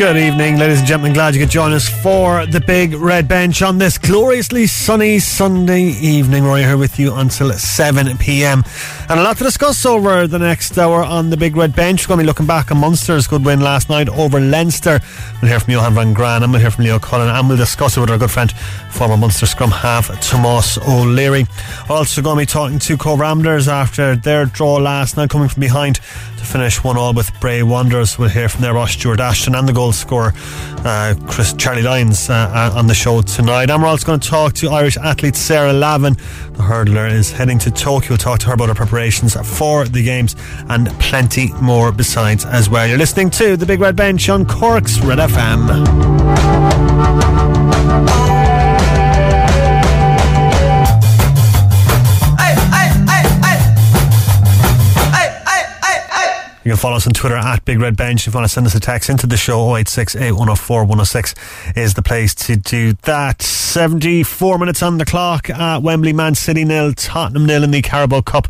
Good evening, ladies and gentlemen. Glad you could join us for the big red bench on this gloriously sunny Sunday evening. We're here with you until 7 pm. And a lot to discuss over the next hour on the big red bench. We're going to be looking back on Munster's good win last night over Leinster. We'll hear from Johan van Graan and we'll hear from Leo Cullen and we'll discuss it with our good friend, former Munster scrum half Tomás O'Leary. Also going to be talking to Cobh Ramblers after their draw last night, coming from behind to finish one all with Bray Wanderers. We'll hear from their boss Stuart Ashton and the goal scorer uh, Chris Charlie Lyons uh, uh, on the show tonight. Also going to talk to Irish athlete Sarah Lavin. The hurdler is heading to Tokyo. We'll talk to her about her preparations for the games and plenty more besides as well. You're listening to the Big Red Bench on Cork's Red FM. You can follow us on Twitter at Big Red Bench. If you want to send us a text into the show, 086 8104 106 is the place to do that. 74 minutes on the clock at Wembley, Man City nil, Tottenham nil in the Carabao Cup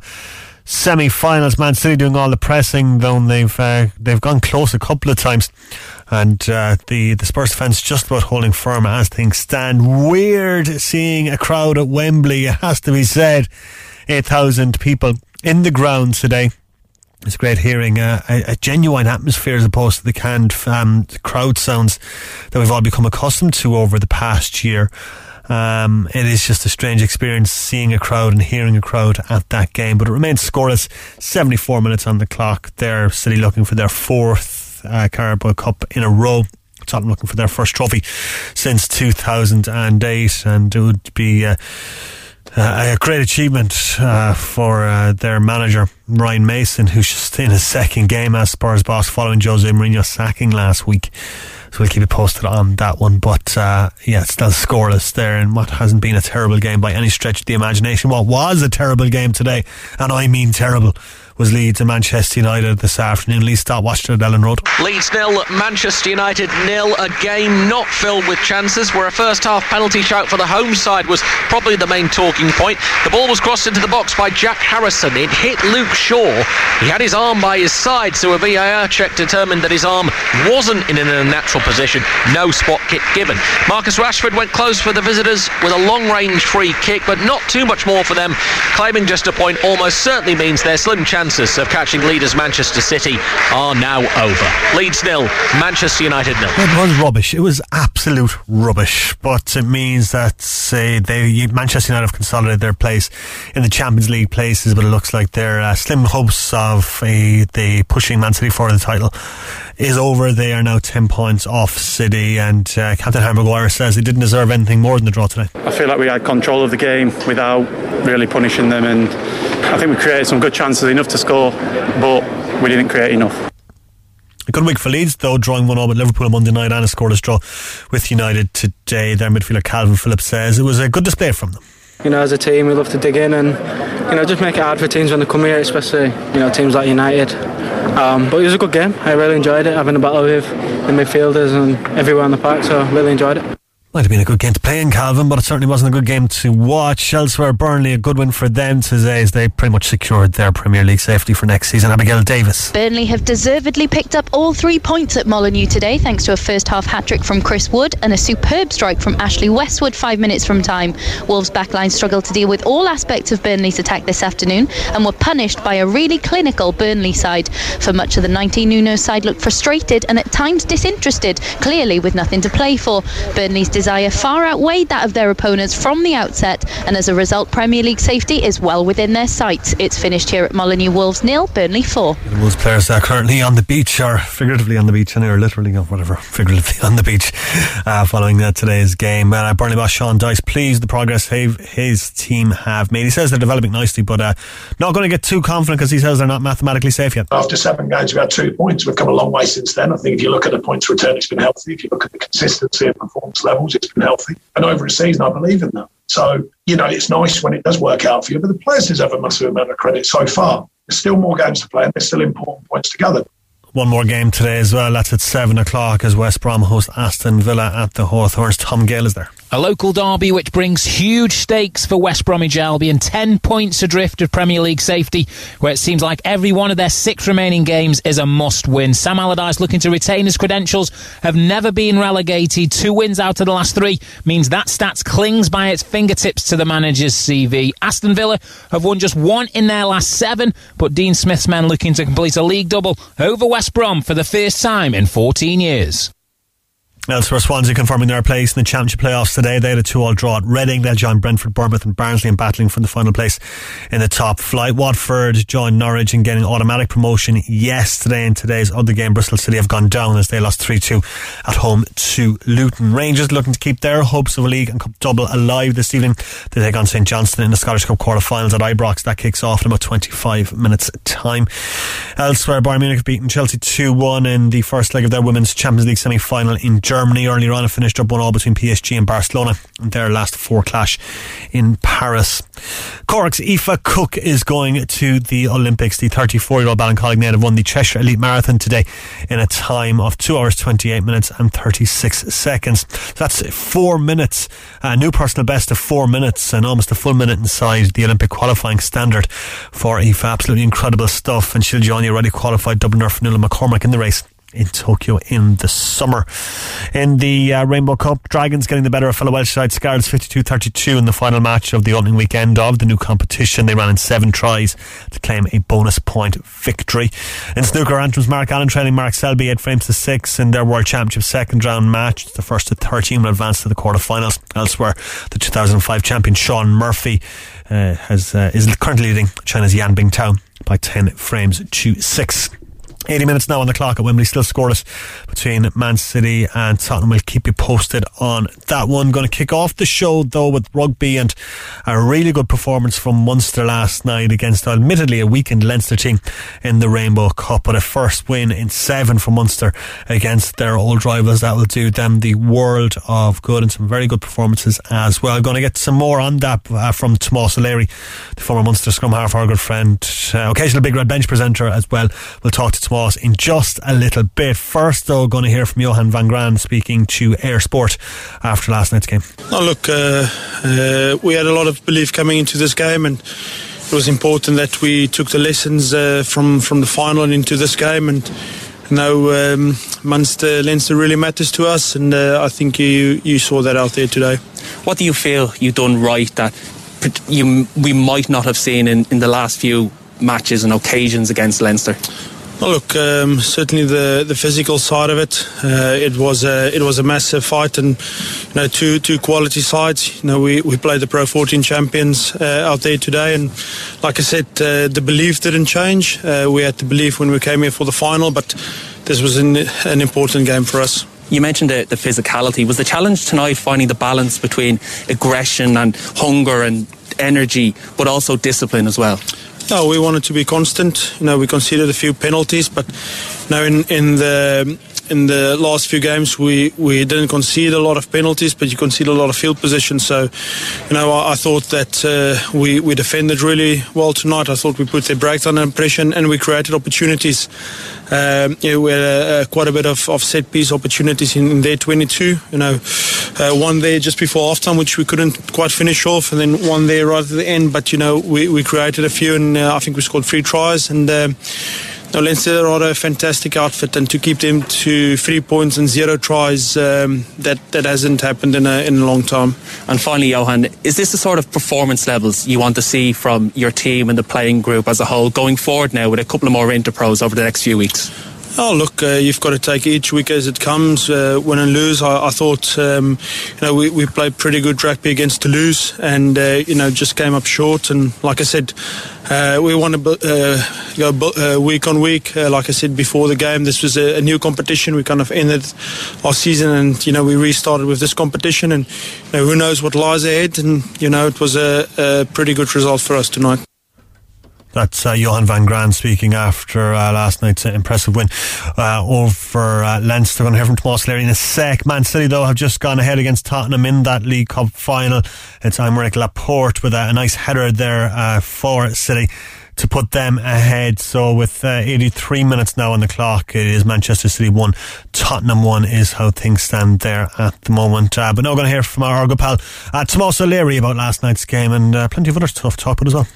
semi-finals. Man City doing all the pressing, though they've uh, they've gone close a couple of times, and uh, the the Spurs defence just about holding firm as things stand. Weird seeing a crowd at Wembley. It has to be said, eight thousand people in the ground today. It's great hearing a, a, genuine atmosphere as opposed to the canned um, crowd sounds that we've all become accustomed to over the past year. Um, it is just a strange experience seeing a crowd and hearing a crowd at that game, but it remains scoreless. 74 minutes on the clock. They're City looking for their fourth uh, Carabao Cup in a row. Tottenham looking for their first trophy since 2008, and it would be. Uh, uh, a great achievement uh, for uh, their manager Ryan Mason, who's just in his second game as Spurs boss following Jose Mourinho sacking last week. So we'll keep you posted on that one. But uh, yeah, it's still scoreless there in what hasn't been a terrible game by any stretch of the imagination. What was a terrible game today, and I mean terrible, was Leeds and Manchester United this afternoon. Leeds start watching at Elland Road. Leeds nil, Manchester United nil. A game not filled with chances, where a first half penalty shout for the home side was probably the main talking point. The ball was crossed into the box by Jack Harrison. It hit Luke Shaw. He had his arm by his side, so a VAR check determined that his arm wasn't in an unnatural position. No spot kick given. Marcus Rashford went close for the visitors with a long range free kick, but not too much more for them. Claiming just a point almost certainly means their slim chance chances of catching leaders Manchester City are now over. Leeds nil, Manchester United nil. It was rubbish. It was absolute rubbish. But it means that say they Manchester United have consolidated their place in the Champions League places, but it looks like their uh, slim hopes of a, the pushing Man City for the title is over. They are now 10 points off City, and uh, Captain Harry Maguire says they didn't deserve anything more than the draw today. I feel like we had control of the game without really punishing them, and I think we created some good chances, enough to score, but we didn't create enough. A good week for Leeds, though, drawing one all with Liverpool on Monday night and a scoreless draw with United today. Their midfielder Calvin Phillips says it was a good display from them. You know, as a team, we love to dig in and you know just make it hard for teams when they come here, especially you know teams like United. Um, but it was a good game. I really enjoyed it, having a battle with the midfielders and everywhere on the park. So really enjoyed it. Might have been a good game to play in Calvin, but it certainly wasn't a good game to watch. Elsewhere, Burnley, a good win for them today as they pretty much secured their Premier League safety for next season. Abigail Davis. Burnley have deservedly picked up all three points at Molineux today, thanks to a first half hat trick from Chris Wood and a superb strike from Ashley Westwood five minutes from time. Wolves' backline struggled to deal with all aspects of Burnley's attack this afternoon and were punished by a really clinical Burnley side. For much of the 90, Nuno's side looked frustrated and at times disinterested, clearly with nothing to play for. Burnley's desire far outweighed that of their opponents from the outset, and as a result, Premier League safety is well within their sights. It's finished here at Molineux Wolves nil, Burnley four. The Wolves players are currently on the beach, or figuratively on the beach, and they are literally, or whatever, figuratively on the beach, uh, following uh, today's game. Uh, Burnley boss Sean Dyche pleased the progress his team have made. He says they're developing nicely, but uh, not going to get too confident because he says they're not mathematically safe yet. After seven games, we've had two points. We've come a long way since then. I think if you look at the points return, it's been healthy. If you look at the consistency of performance levels, it's been healthy. And over a season, I believe in that. So, you know, it's nice when it does work out for you, but the players deserve a massive amount of credit so far. There's still more games to play and there's still important points to gather. One more game today as well. That's at 7 o'clock as West Brom host Aston Villa at the Hawthorns. Tom Gale is there. A local derby which brings huge stakes for West Bromwich Albion, 10 points adrift of Premier League safety, where it seems like every one of their six remaining games is a must win. Sam Allardyce looking to retain his credentials, have never been relegated. Two wins out of the last three means that stats clings by its fingertips to the manager's CV. Aston Villa have won just one in their last seven, but Dean Smith's men looking to complete a league double over West Brom for the first time in 14 years. Elsewhere, Swansea confirming their place in the Championship playoffs today. They had a two-all draw at Reading. They'll join Brentford, Bournemouth and Barnsley in battling for the final place in the top flight. Watford joined Norwich in getting automatic promotion yesterday. In today's other game, Bristol City have gone down as they lost 3-2 at home to Luton. Rangers looking to keep their hopes of a league and cup double alive this evening. They take on St Johnstone in the Scottish Cup quarter-finals at Ibrox. That kicks off in about 25 minutes time. Elsewhere, Bayern Munich have beaten Chelsea 2-1 in the first leg of their Women's Champions League semi-final in Germany earlier on. It finished up one all between PSG and Barcelona in their last four clash in Paris. Cork's Aoife Cooke is going to the Olympics. The 34 year old Ballincollig native won the Cheshire Elite Marathon today in a time of 2 hours 28 minutes and 36 seconds. So that's four minutes, a new personal best of four minutes and almost a full minute inside the Olympic qualifying standard for Aoife. Absolutely incredible stuff. And she'll join the already qualified Dubliner Fionnuala McCormack in the race in Tokyo in the summer. In the uh, Rainbow Cup, Dragons getting the better of fellow Welsh side Scarlets 52-32 in the final match of the opening weekend of the new competition. They ran in seven tries to claim a bonus point victory. In snooker, Antrim's Mark Allen trailing Mark Selby eight frames to six in their World Championship second round match. The first to 13 will advance to the quarterfinals. Elsewhere, the 2005 champion Shaun Murphy uh, has uh, is currently leading China's Yan Bingtao by 10 frames to 6. 80 minutes now on the clock at Wembley, still scoreless between Man City and Tottenham. We'll keep you posted on that one. Going to kick off the show though with rugby and a really good performance from Munster last night against admittedly a weakened Leinster team in the Rainbow Cup, but a first win in seven for Munster against their old rivals. That will do them the world of good and some very good performances as well. Going to get some more on that uh, from Tomás O'Leary, the former Munster scrum half, our good friend, uh, occasional Big Red Bench presenter as well. We'll talk to Tomás in just a little bit. First, though, going to hear from Johan van Graan speaking to Eir Sport after last night's game. Oh, look, uh, uh, we had a lot of belief coming into this game, and it was important that we took the lessons uh, from from the final and into this game. And you know, um, Munster Leinster really matters to us, and uh, I think you you saw that out there today. What do you feel you done right that you we might not have seen in, in the last few matches and occasions against Leinster? Well, look, um, certainly the, the physical side of it. Uh, it was a it was a massive fight, and you know two two quality sides. You know we, we played the Pro 14 champions uh, out there today, and like I said, uh, the belief didn't change. Uh, we had the belief when we came here for the final, but this was an, an important game for us. You mentioned the, the physicality. Was the challenge tonight finding the balance between aggression and hunger and energy, but also discipline as well? No, we wanted to be constant. You know, we conceded a few penalties, but now in in the in the last few games we, we didn't concede a lot of penalties, but you concede a lot of field position. So, you know, I, I thought that uh, we we defended really well tonight. I thought we put the brakes under pressure and we created opportunities. Um, yeah, we had uh, quite a bit of, of set piece opportunities in, in their 22. You know, uh, one there just before halftime, which we couldn't quite finish off, and then one there right at the end. But you know, we, we created a few, and uh, I think we scored three tries. And um, no, Leinster are a fantastic outfit, and to keep them to three points and zero tries, um, that that hasn't happened in a in a long time. And finally, Johan, is this the sort of performance levels you want to see from your team and the playing group as a whole going forward now with a couple of more interpros over the next few weeks? Oh, look, uh, you've got to take each week as it comes, uh, win and lose. I, I thought, um, you know, we, we played pretty good rugby against Toulouse and, uh, you know, just came up short. And like I said, uh, we want to uh, go uh, week on week. like I said before the game, this was a, a, new competition. We kind of ended our season and, you know, we restarted with this competition. And, you know, who knows what lies ahead. And, you know, it was a, a pretty good result for us tonight. That's uh, Johan van Graan speaking after uh, last night's uh, impressive win uh, over uh, Leinster. Going to hear from Tomás O'Leary in a sec. Man City, though, have just gone ahead against Tottenham in that League Cup final. It's Aymeric Laporte with a, nice header there uh, for City to put them ahead. So with uh, 83 minutes now on the clock, it is Manchester City 1, Tottenham 1 is how things stand there at the moment. Uh, but now we're going to hear from our Argo pal, uh, Tomás O'Leary about last night's game and uh, plenty of other stuff to talk about as well.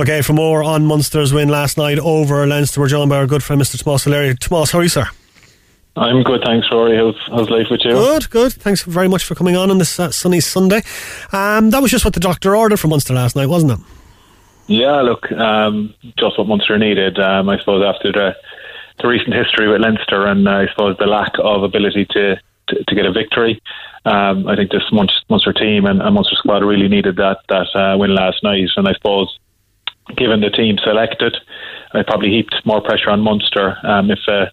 Okay, for more on Munster's win last night over Leinster, we're joined by our good friend Mr. Tomás O'Leary. Tomás, how are you, sir? I'm good, thanks, Rory. How's, how's life with you? Good, good. Thanks very much for coming on on this uh, sunny Sunday. Um, that was just what the doctor ordered for Munster last night, wasn't it? Yeah, look, um, just what Munster needed. Um, I suppose after the, the recent history with Leinster and uh, I suppose the lack of ability to, to, to get a victory, um, I think this Munster team and, and Munster squad really needed that that uh, win last night. And I suppose, given the team selected, I probably heaped more pressure on Munster um, if. Uh,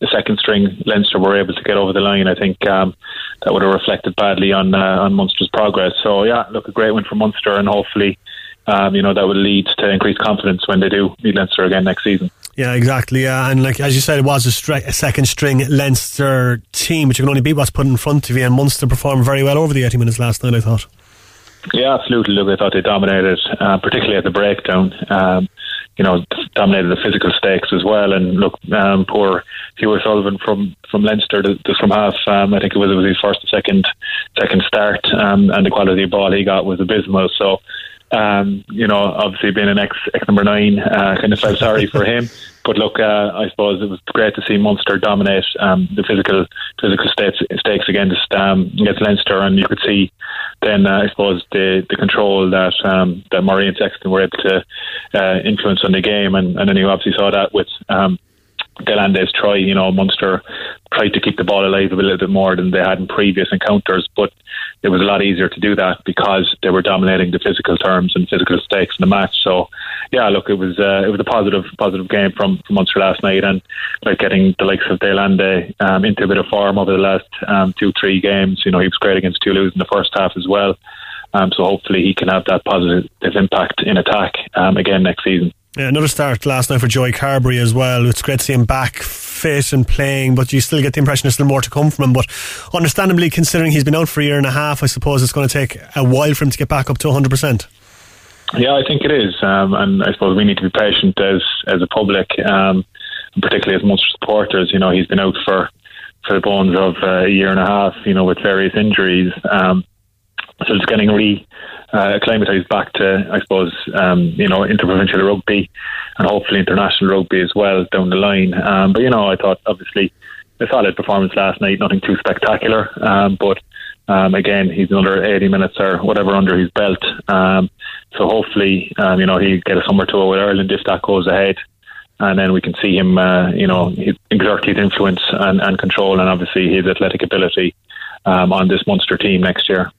the second string Leinster were able to get over the line, I think um, that would have reflected badly on uh, on Munster's progress. So yeah, look, a great win for Munster, and hopefully, um, you know, that will lead to increased confidence when they do meet Leinster again next season. Yeah, exactly. Yeah, and like as you said, it was a, stri- a second string Leinster team, but you can only beat what's put in front of you. And Munster performed very well over the eighty minutes last night. I thought. Yeah, absolutely. Look, I thought they dominated, uh, particularly at the breakdown. Um, you know, dominated the physical stakes as well. And look, um, poor Hugh O'Sullivan from from Leinster, the, the from half. Um, I think it was it was his first, second, second start, um, and the quality of ball he got was abysmal. So. Um, you know, obviously being an ex ex number nine, uh, kind of felt sorry for him. But look, uh, I suppose it was great to see Munster dominate um, the physical physical stakes, stakes against um, against Leinster, and you could see then uh, I suppose the the control that um, that Murray and Sexton were able to uh, influence on the game, and, and then you obviously saw that with um, de Allende's try. You know, Munster tried to keep the ball alive a little bit more than they had in previous encounters, but it was a lot easier to do that because they were dominating the physical terms and physical stakes in the match. So, yeah, look, it was uh, it was a positive positive game from, from Munster last night, and like getting the likes of de Allende um, into a bit of form over the last um, two three games. You know, he was great against Toulouse in the first half as well. Um, so hopefully he can have that positive impact in attack um, again next season. Yeah, another start last night for Joey Carberry as well. It's great to see him back fit and playing, but you still get the impression there's still more to come from him. But understandably, considering he's been out for a year and a half, I suppose it's going to take a while for him to get back up to 100%. Yeah, I think it is, um, and I suppose we need to be patient as as a public, um, particularly as Munster supporters. You know, he's been out for for the bones of uh, a year and a half. You know, with various injuries. Um, so it's getting re uh, acclimatized back to, I suppose, um, you know, interprovincial rugby and hopefully international rugby as well down the line. Um, but you know, I thought obviously a solid performance last night, nothing too spectacular. Um, but um, again, he's another 80 minutes or whatever under his belt. Um, so hopefully, um, you know, he'll get a summer tour with Ireland if that goes ahead. And then we can see him, uh, you know, exert his influence and, and control and obviously his athletic ability on this monster team next year.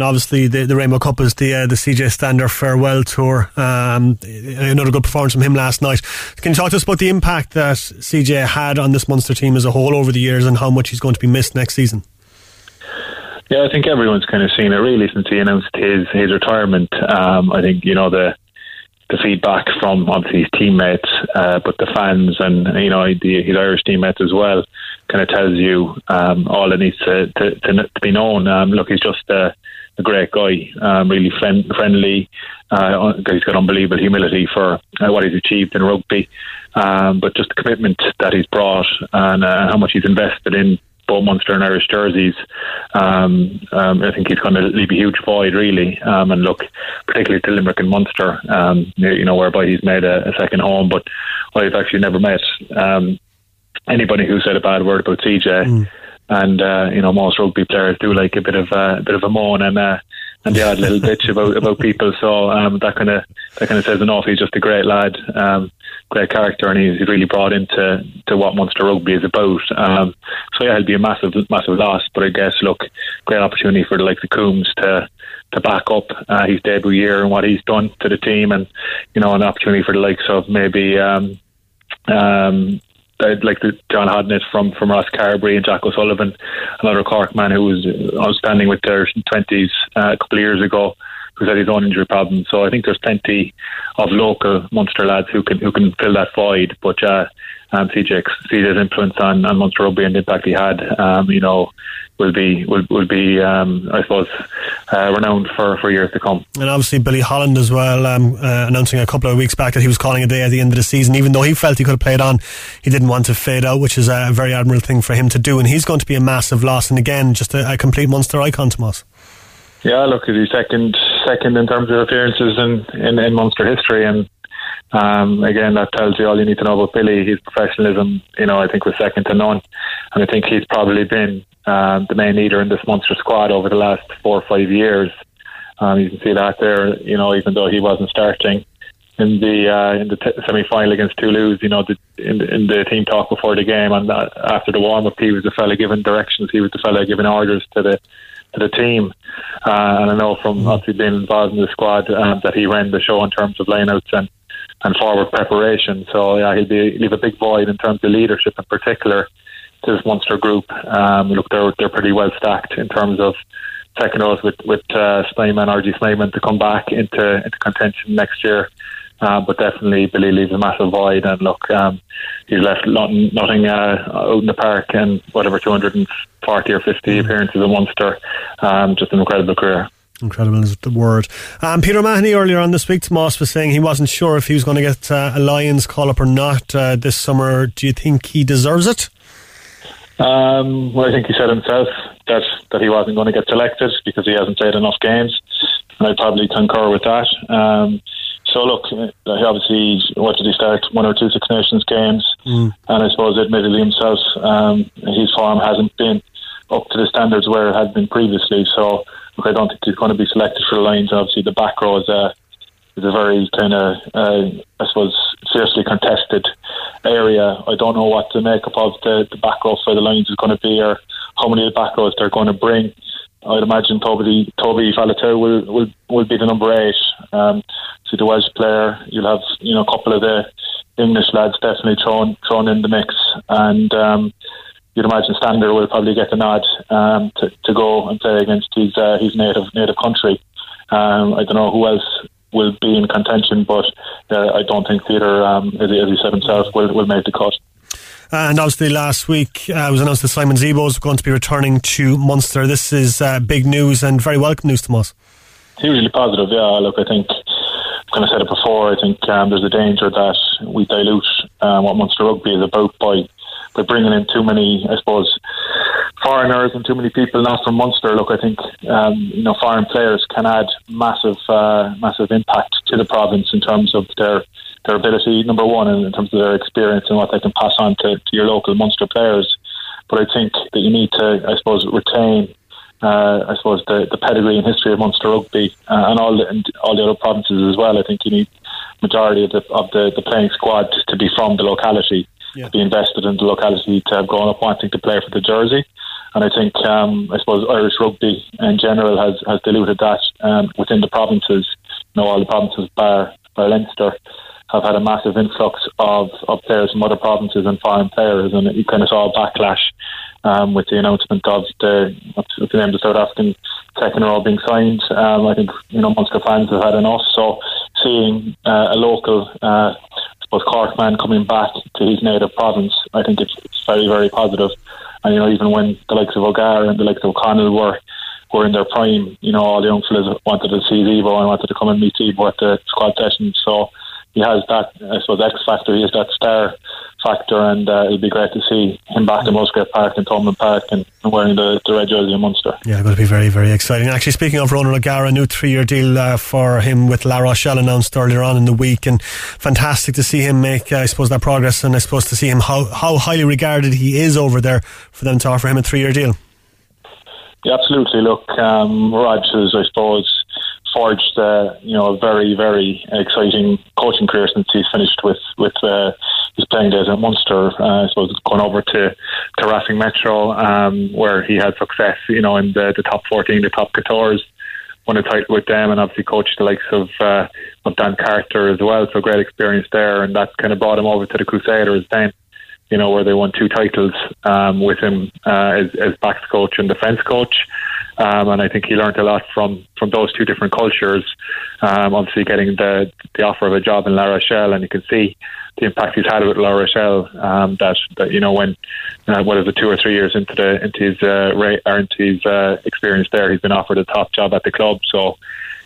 And obviously, the, the Rainbow Cup is the uh, the CJ Stander farewell tour. Um, another good performance from him last night. Can you talk to us about the impact that CJ had on this Munster team as a whole over the years, and how much he's going to be missed next season? Yeah, I think everyone's kind of seen it really since he announced his his retirement. Um, I think you know the the feedback from obviously his teammates, uh, but the fans and you know the, his Irish teammates as well, kind of tells you um, all that needs to, to, to, to be known. Um, look, he's just a, a great guy, um, really friend, friendly. Uh, he's got unbelievable humility for uh, what he's achieved in rugby, um, but just the commitment that he's brought and uh, how much he's invested in both Munster and Irish jerseys. Um, um, I think he's going to leave a huge void, really. Um, and look, particularly to Limerick and Munster, um, you know, whereby he's made a, a, second home. But I've actually never met um, anybody who said a bad word about CJ. Mm. And uh, you know, most rugby players do like a bit of uh, a bit of a moan and uh, and the odd little bitch about about people. So um, that kind of that kind of says enough. He's just a great lad. Um, great character, and he's really brought into to what Munster Rugby is about. Um, so yeah, he'll be a massive, massive loss. But I guess, look, great opportunity for the likes of Coombes to to back up uh, his debut year and what he's done to the team, and you know, an opportunity for the likes of maybe. Um, um, like the John Hodnett from from Rosscarbery and Jack O'Sullivan, another Cork man who was outstanding with their twenties uh, a couple of years ago, who's had his own injury problems. So I think there's plenty of local Munster lads who can who can fill that void. But uh, um, CJ, CJ's influence on, on Munster rugby and the impact he had, um, you know, will be will, will be um, I suppose uh, renowned for, for years to come. And obviously Billy Holland as well, um, uh, announcing a couple of weeks back that he was calling a day at the end of the season, even though he felt he could have played on, he didn't want to fade out, which is a very admirable thing for him to do. And he's going to be a massive loss, and again, just a, a complete Munster icon, to us. Yeah, look, he's second second in terms of appearances in, in, in Munster history, and um, again, that tells you all you need to know about Billy. His professionalism, you know, I think was second to none, and I think he's probably been um, the main leader in this Munster squad over the last four or five years. Um, you can see that there, you know, even though he wasn't starting in the uh, in the t- semi final against Toulouse, you know, the, in, the, in the team talk before the game and uh, after the warm up, he was the fella giving directions. He was the fella giving orders to the to the team. Uh, and I know from obviously being involved in the squad um, that he ran the show in terms of lineouts and, and forward preparation. So yeah, he'll be leave a big void in terms of leadership in particular to this Munster group. Um, look, they're they're pretty well stacked in terms of second rows with with uh, Snyman, RG Snyman to come back into into contention next year. Uh, but definitely Billy leaves a massive void. And look, um, he's left nothing, nothing uh, out in the park and whatever 240 or 50 appearances in Munster. Um, just an incredible career. Incredible is the word. Um, Peter Mahoney earlier on this week, Tomás was saying he wasn't sure if he was going to get uh, a Lions call up or not uh, this summer. Do you think he deserves it? Um, well, I think he said himself that, that he wasn't going to get selected because he hasn't played enough games, and I probably concur with that. Um, so look, uh, obviously, what did he start? One or two Six Nations games, mm. and I suppose admittedly himself, um, his form hasn't been up to the standards where it had been previously. So look, I don't think he's going to be selected for the Lions. Obviously, the back row is a is a very kind of uh, I suppose fiercely contested area. I don't know what the makeup of the, the back row for the Lions is going to be, or how many of the back rows they're going to bring. I'd imagine Toby Toby Faletau will, will will be the number eight. Um, so the Welsh player, you'll have you know a couple of the English lads definitely thrown thrown in the mix, and um, you'd imagine Stander will probably get the nod um, to, to go and play against his uh, his native native country. Um, I don't know who else will be in contention, but uh, I don't think Peter, um, as, he, as he said himself, will will make the cut. And obviously, last week uh, it was announced that Simon Zebo is going to be returning to Munster. This is uh, big news and very welcome news to us. Hugely positive, yeah. Look, I think, kind of said it before, I think um, there's a danger that we dilute um, what Munster Rugby is about by by bringing in too many, I suppose, foreigners and too many people not from Munster. Look, I think um, you know foreign players can add massive, uh, massive impact to the province in terms of their their ability, number one, and in terms of their experience and what they can pass on to, to your local Munster players. But I think that you need to, I suppose, retain, uh, I suppose, the, the pedigree and history of Munster rugby uh, and all the and all the other provinces as well. I think you need majority of the of the, the playing squad to be from the locality, Yeah. be invested in the locality, to have grown up wanting to play for the jersey. And I think, um, I suppose, Irish rugby in general has, has diluted that um, within the provinces. You know, all the provinces bar, bar Leinster have had a massive influx of, of players from other provinces and foreign players, and you kind of saw a backlash um, with the announcement of the what's the name the South African second row being signed. Um, I think you know Munster fans have had enough. So seeing uh, a local, uh, Suppose Cork man coming back to his native province, I think it's, it's very very positive. And you know even when the likes of O'Gara and the likes of O'Connell were were in their prime, you know all the young fellas wanted to see Zebo and wanted to come and meet Zebo at the squad sessions. So he has that, I suppose, X factor. He has that star factor, and uh, it'll be great to see him back in Musgrave Park and Thomond Park and, wearing the, the red jersey in Munster. Yeah, going to be very, very exciting. Actually, speaking of Ronan O'Gara, a new three-year deal uh, for him with La Rochelle announced earlier on in the week, and fantastic to see him make, uh, I suppose, that progress, and I suppose to see him how how highly regarded he is over there for them to offer him a three-year deal. Yeah, absolutely. Look, um, Rog has, I suppose, forged uh, you know a very very exciting coaching career since he's finished with with uh, his playing days at Munster. Uh, I suppose going over to to Racing Metro, um, where he had success, you know, in the, the top fourteen, the top 14, won a title with them, and obviously coached the likes of uh, of Dan Carter as well. So great experience there, and that kind of brought him over to the Crusaders then. You know, where they won two titles um, with him uh, as, as backs coach and defence coach. Um, and I think he learned a lot from, from those two different cultures. Um, obviously, getting the the offer of a job in La Rochelle, and you can see the impact he's had with La Rochelle. Um, that that you know when uh, what is it two or three years into the into his uh, ra- into his uh, experience there, he's been offered a top job at the club. So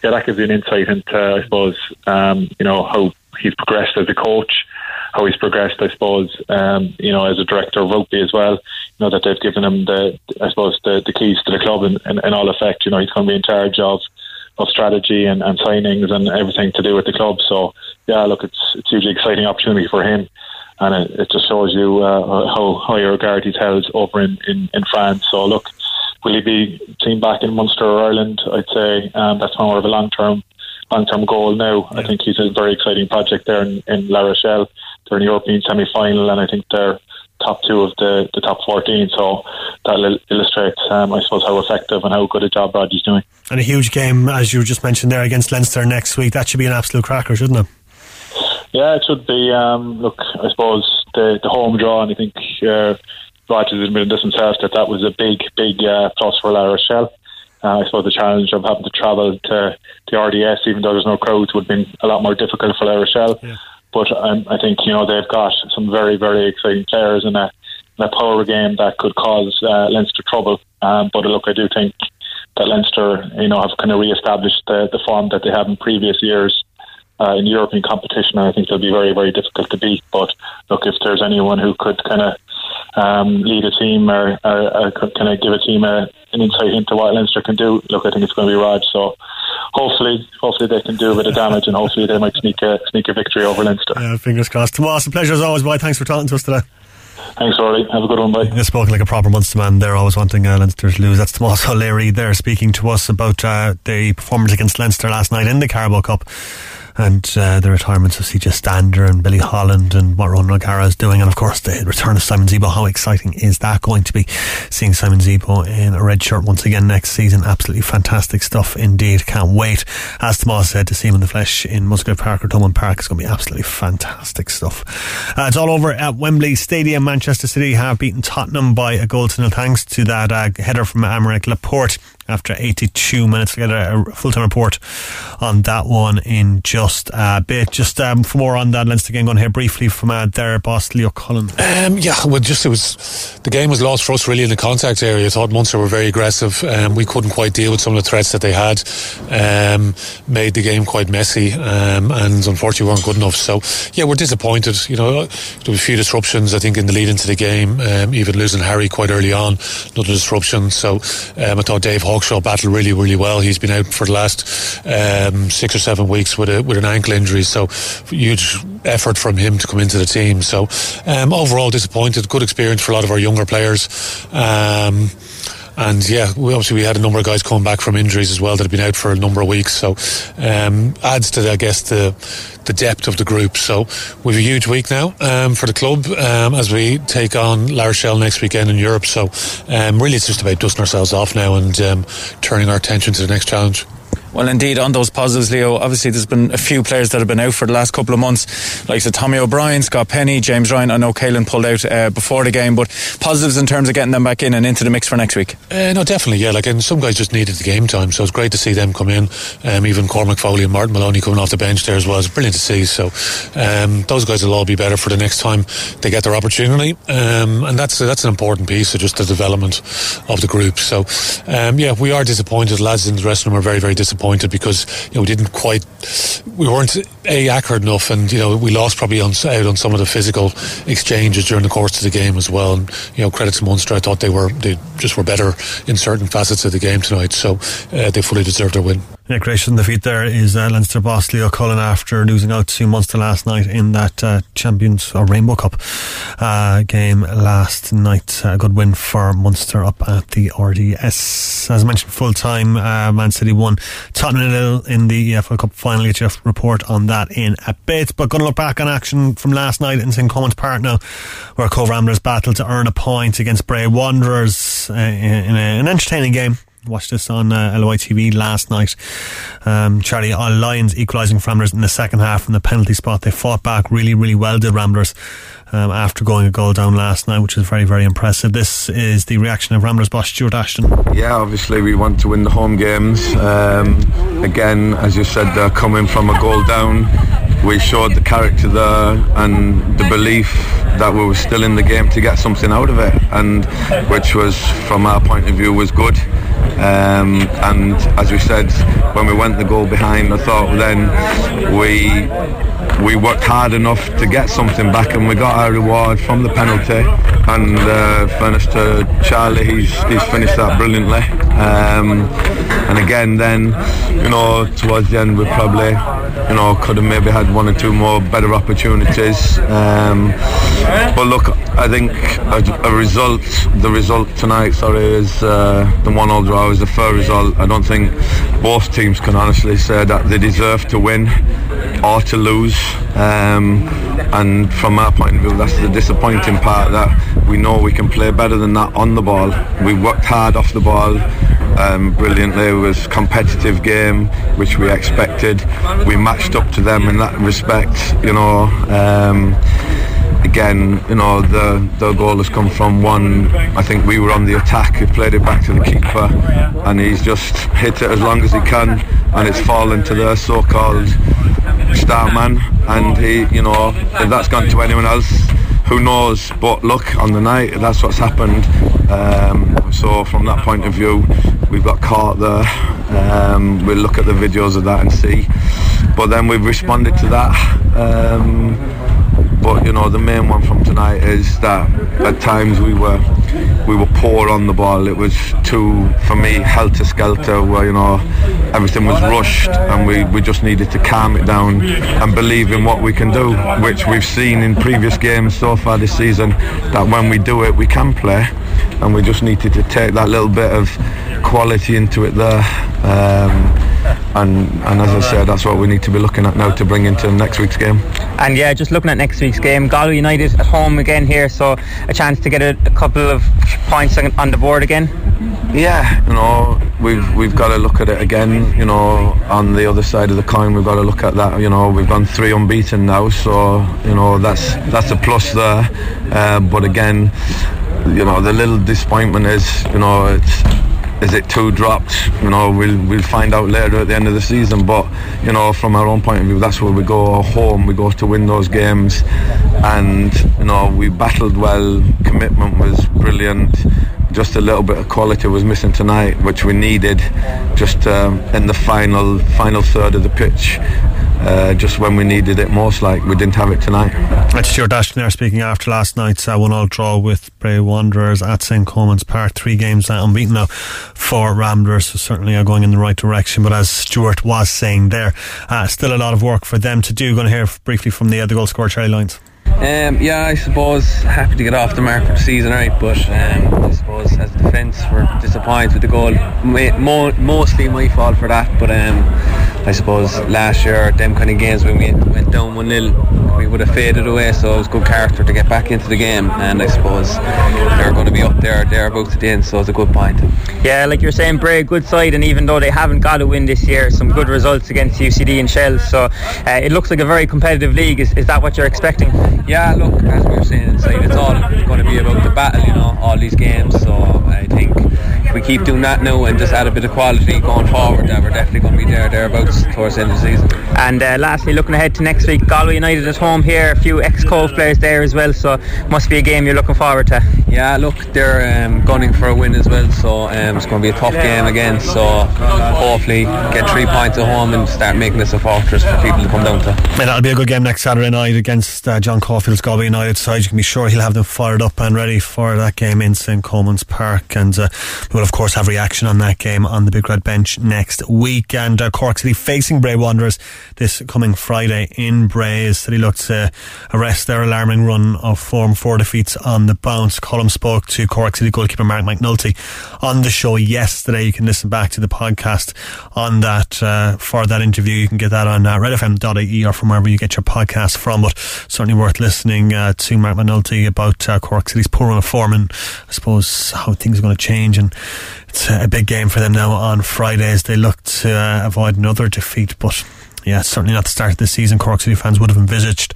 yeah, that gives you an insight into I suppose um, you know how he's progressed as a coach how he's progressed, I suppose, um, you know, as a director of rugby as well. You know, that they've given him the, I suppose, the, the keys to the club in, in, in all effect. You know, he's going to be in charge of of strategy and, and signings and everything to do with the club. So, yeah, look, it's it's a hugely exciting opportunity for him. And it, it just shows you uh, how high regard he's held over in, in, in France. So, look, will he be seen back in Munster or Ireland? I'd say um, that's more of a long term long term goal now. Yeah. I think he's a very exciting project there in, in La Rochelle. They're in the European semi final, and I think they're top two of the, the top 14. So that illustrates, um, I suppose, how effective and how good a job Roddy's doing. And a huge game, as you just mentioned there, against Leinster next week. That should be an absolute cracker, shouldn't it? Yeah, it should be. Um, look, I suppose the, the home draw, and I think uh, Rodgers admitted this himself that that was a big, big uh, plus for La Rochelle. Uh, I suppose the challenge of having to travel to the RDS, even though there's no crowds, would have been a lot more difficult for La Rochelle. Yeah. But um, I think you know they've got some very very exciting players in a, in a power game that could cause uh, Leinster trouble. Um, but look, I do think that Leinster you know have kind of re-established the, the form that they had in previous years. Uh, in European competition, I think they'll be very, very difficult to beat. But look, if there's anyone who could kind of um, lead a team or, or, or kind of give a team a, an insight into what Leinster can do, look, I think it's going to be Rod. So hopefully, hopefully they can do a bit of damage and hopefully they might sneak a sneak a victory over Leinster. Yeah, fingers crossed. Tomás, a pleasure as always, boy. Thanks for talking to us today. Thanks, Rory. Have a good one, bye. You spoken like a proper Munster man there, always wanting uh, Leinster to lose. That's Tomás O'Leary there speaking to us about uh, the performance against Leinster last night in the Carabao Cup and uh, the retirements of CJ Stander and Billy Holland and what Ronan O'Gara is doing, and of course the return of Simon Zebo. How exciting is that going to be? Seeing Simon Zebo in a red shirt once again next season. Absolutely fantastic stuff indeed. Can't wait, as Tomás said, to see him in the flesh in Musgrave Park or Thomond Park. It's going to be absolutely fantastic stuff. Uh, it's all over at Wembley Stadium. Manchester City have beaten Tottenham by a goal to nil thanks to that uh, header from Aymeric Laporte after 82 minutes. We'll get a, full time report on that one in just a bit. Just um, for more on that Leinster game, going here briefly from uh, their boss, Leo Cullen. Um, yeah, well, just it was the game was lost for us really in the contact area. I thought Munster were very aggressive. Um, we couldn't quite deal with some of the threats that they had. Um, made the game quite messy, um, and unfortunately weren't good enough. So yeah, we're disappointed. You know, there were a few disruptions I think in the lead into the game. Um, even losing Harry quite early on, another disruption. So I thought Dave. Hall Hawkshaw battle really, really well. He's been out for the last um, six or seven weeks with a, with an ankle injury, so huge effort from him to come into the team. So um, overall disappointed. Good experience for a lot of our younger players. Um, and yeah, we, obviously we had a number of guys coming back from injuries as well that have been out for a number of weeks. So um, adds to, I guess, the the depth of the group. So we've a huge week now um, for the club um, as we take on La Rochelle next weekend in Europe. So um, really, it's just about dusting ourselves off now and um, turning our attention to the next challenge. Well, indeed, on those positives, Leo, obviously there's been a few players that have been out for the last couple of months, like so Tommy O'Brien, Scott Penny, James Ryan. I know Caelan pulled out uh, before the game, but positives in terms of getting them back in and into the mix for next week. Uh, no, definitely, yeah. Like, and some guys just needed the game time, so it's great to see them come in. Um, even Cormac Foley and Martin Moloney coming off the bench there as well. It's brilliant to see. So um, those guys will all be better for the next time they get their opportunity, um, and that's that's an important piece of just the development of the group. So um, yeah, we are disappointed. Lads in the dressing room are very very disappointed because you know, we didn't quite, we weren't a accurate enough, and you know, we lost probably on, out on some of the physical exchanges during the course of the game as well. And you know, credit to Munster, I thought they were they just were better in certain facets of the game tonight, so uh, they fully deserved their win. Yeah, great on the feet there is uh, Leinster boss Leo Cullen after losing out to Munster last night in that uh, Champions or Rainbow Cup uh, game last night. A good win for Munster up at the RDS. As I mentioned, full time uh, Man City won Tottenham in the EFL Cup final. Get your report on that in a bit. But going to look back on action from last night in St Colman's Park now, where Cobh Ramblers battled to earn a point against Bray Wanderers uh, in, in an entertaining game Watched this on uh, LOI TV last night. Um, Charlie, all Lyons equalising Ramblers in the second half from the penalty spot. They fought back really, really well, did Ramblers. Um, after going a goal down last night, which is very, very impressive. This is the reaction of Ramblers boss Stuart Ashton. Yeah, obviously we want to win the home games. Um, again, as you said, they're coming from a goal down. We showed the character there and the belief that we were still in the game to get something out of it, and which was, from our point of view, was good. Um, and as we said, when we went the goal behind, I thought then we we worked hard enough to get something back, and we got our reward from the penalty. And uh, to Charlie, he's he's finished that brilliantly. Um, and again, then you know towards the end we probably you know could have maybe had one or two more better opportunities. Um, but look, I think a, a, result, the result tonight, sorry, is uh, the one-all draw is a fair result. I don't think both teams can honestly say that they deserve to win or to lose. Um, and from our point of view, that's the disappointing part that we know we can play better than that on the ball. We worked hard off the ball. Um, brilliantly. It was competitive game, which we expected. We matched up to them in that respect, you know. Um, again, you know, the the goal has come from one. I think we were on the attack. He played it back to the keeper, and he's just hit it as long as he can, and it's fallen to the so-called star man. And he, you know, if that's gone to anyone else, who knows? But look, on the night, that's what's happened. Um, so from that point of view, we've got caught there. Um, we'll look at the videos of that and see. But then we've responded to that. Um, but you know, the main one from tonight is that at times we were we were poor on the ball. It was too, for me, helter skelter, where you know everything was rushed, and we, we just needed to calm it down and believe in what we can do, which we've seen in previous games so far this season. That when we do it, we can play, and we just needed to take that little bit of quality into it there. Um, and and as I said, that's what we need to be looking at now to bring into next week's game. And yeah, just looking at next week's game, Galway United at home again here, so a chance to get a, a couple of points on the board again. Yeah, you know, we've we've got to look at it again. You know, on the other side of the coin, we've got to look at that. You know, we've gone three unbeaten now, so you know that's that's a plus there. Uh, but again, you know, the little disappointment is, you know, it's is it two dropped? You know, we'll we'll find out later at the end of the season. But you know, from our own point of view, that's where we go home. We go to win those games, and you know, we battled well. Commitment was brilliant. Just a little bit of quality was missing tonight, which we needed, just um, in the final final third of the pitch uh, just when we needed it most, like we didn't have it tonight. That's Stuart Ashton there speaking after last night's uh, one-all draw with Bray Wanderers at St Colman's Park. Three games uh, unbeaten now for Ramblers, so certainly are going in the right direction. But as Stuart was saying there, uh, still a lot of work for them to do. Going to hear briefly from the, uh, the goal scorer Charlie Lyons. Um, yeah, I suppose happy to get off the mark for the season, right? But um, I suppose as a defence, we're disappointed with the goal. Mo- mostly my fault for that, but um, I suppose last year, them kind of games when we went down 1 0, we would have faded away. So it was good character to get back into the game, and I suppose they're going to be up there, thereabouts at the end. So it's a good point. Yeah, like you're saying, Bray, good side, and even though they haven't got a win this year, some good results against UCD and Shels. So uh, it looks like a very competitive league. Is, is that what you're expecting? Yeah, look, as we were saying inside, it's all going to be about the battle, you know, all these games. So I think we keep doing that now and just add a bit of quality going forward, that we're definitely going to be there, thereabouts towards the end of the season. And uh, lastly, looking ahead to next week, Galway United at home here, a few ex-Cobh players there as well, so must be a game you're looking forward to. Yeah, look, they're um, gunning for a win as well, so um, it's going to be a tough game again. So hopefully get three points at home and start making this a fortress for people to come down to. Man, that'll be a good game next Saturday night against uh, John Caulfield's Galway United side. You can be sure he'll have them fired up and ready for that game in St Colman's Park, and uh, we'll of course have reaction on that game on the Big Red Bench next week. And uh, Cork City facing Bray Wanderers this coming Friday in Bray. City looked to arrest their alarming run of form, four defeats on the bounce. Colm spoke to Cork City goalkeeper Mark McNulty on the show yesterday. You can listen back to the podcast on that uh, for that interview. You can get that on uh, redfm.ie or from wherever you get your podcast from. But certainly worth listening uh, to Mark McNulty about uh, Cork City's poor run of form and I suppose how things are going to change and it's a big game for them now on Friday as they look to uh, avoid another defeat. But yeah, certainly not the start of the season Cork City fans would have envisaged.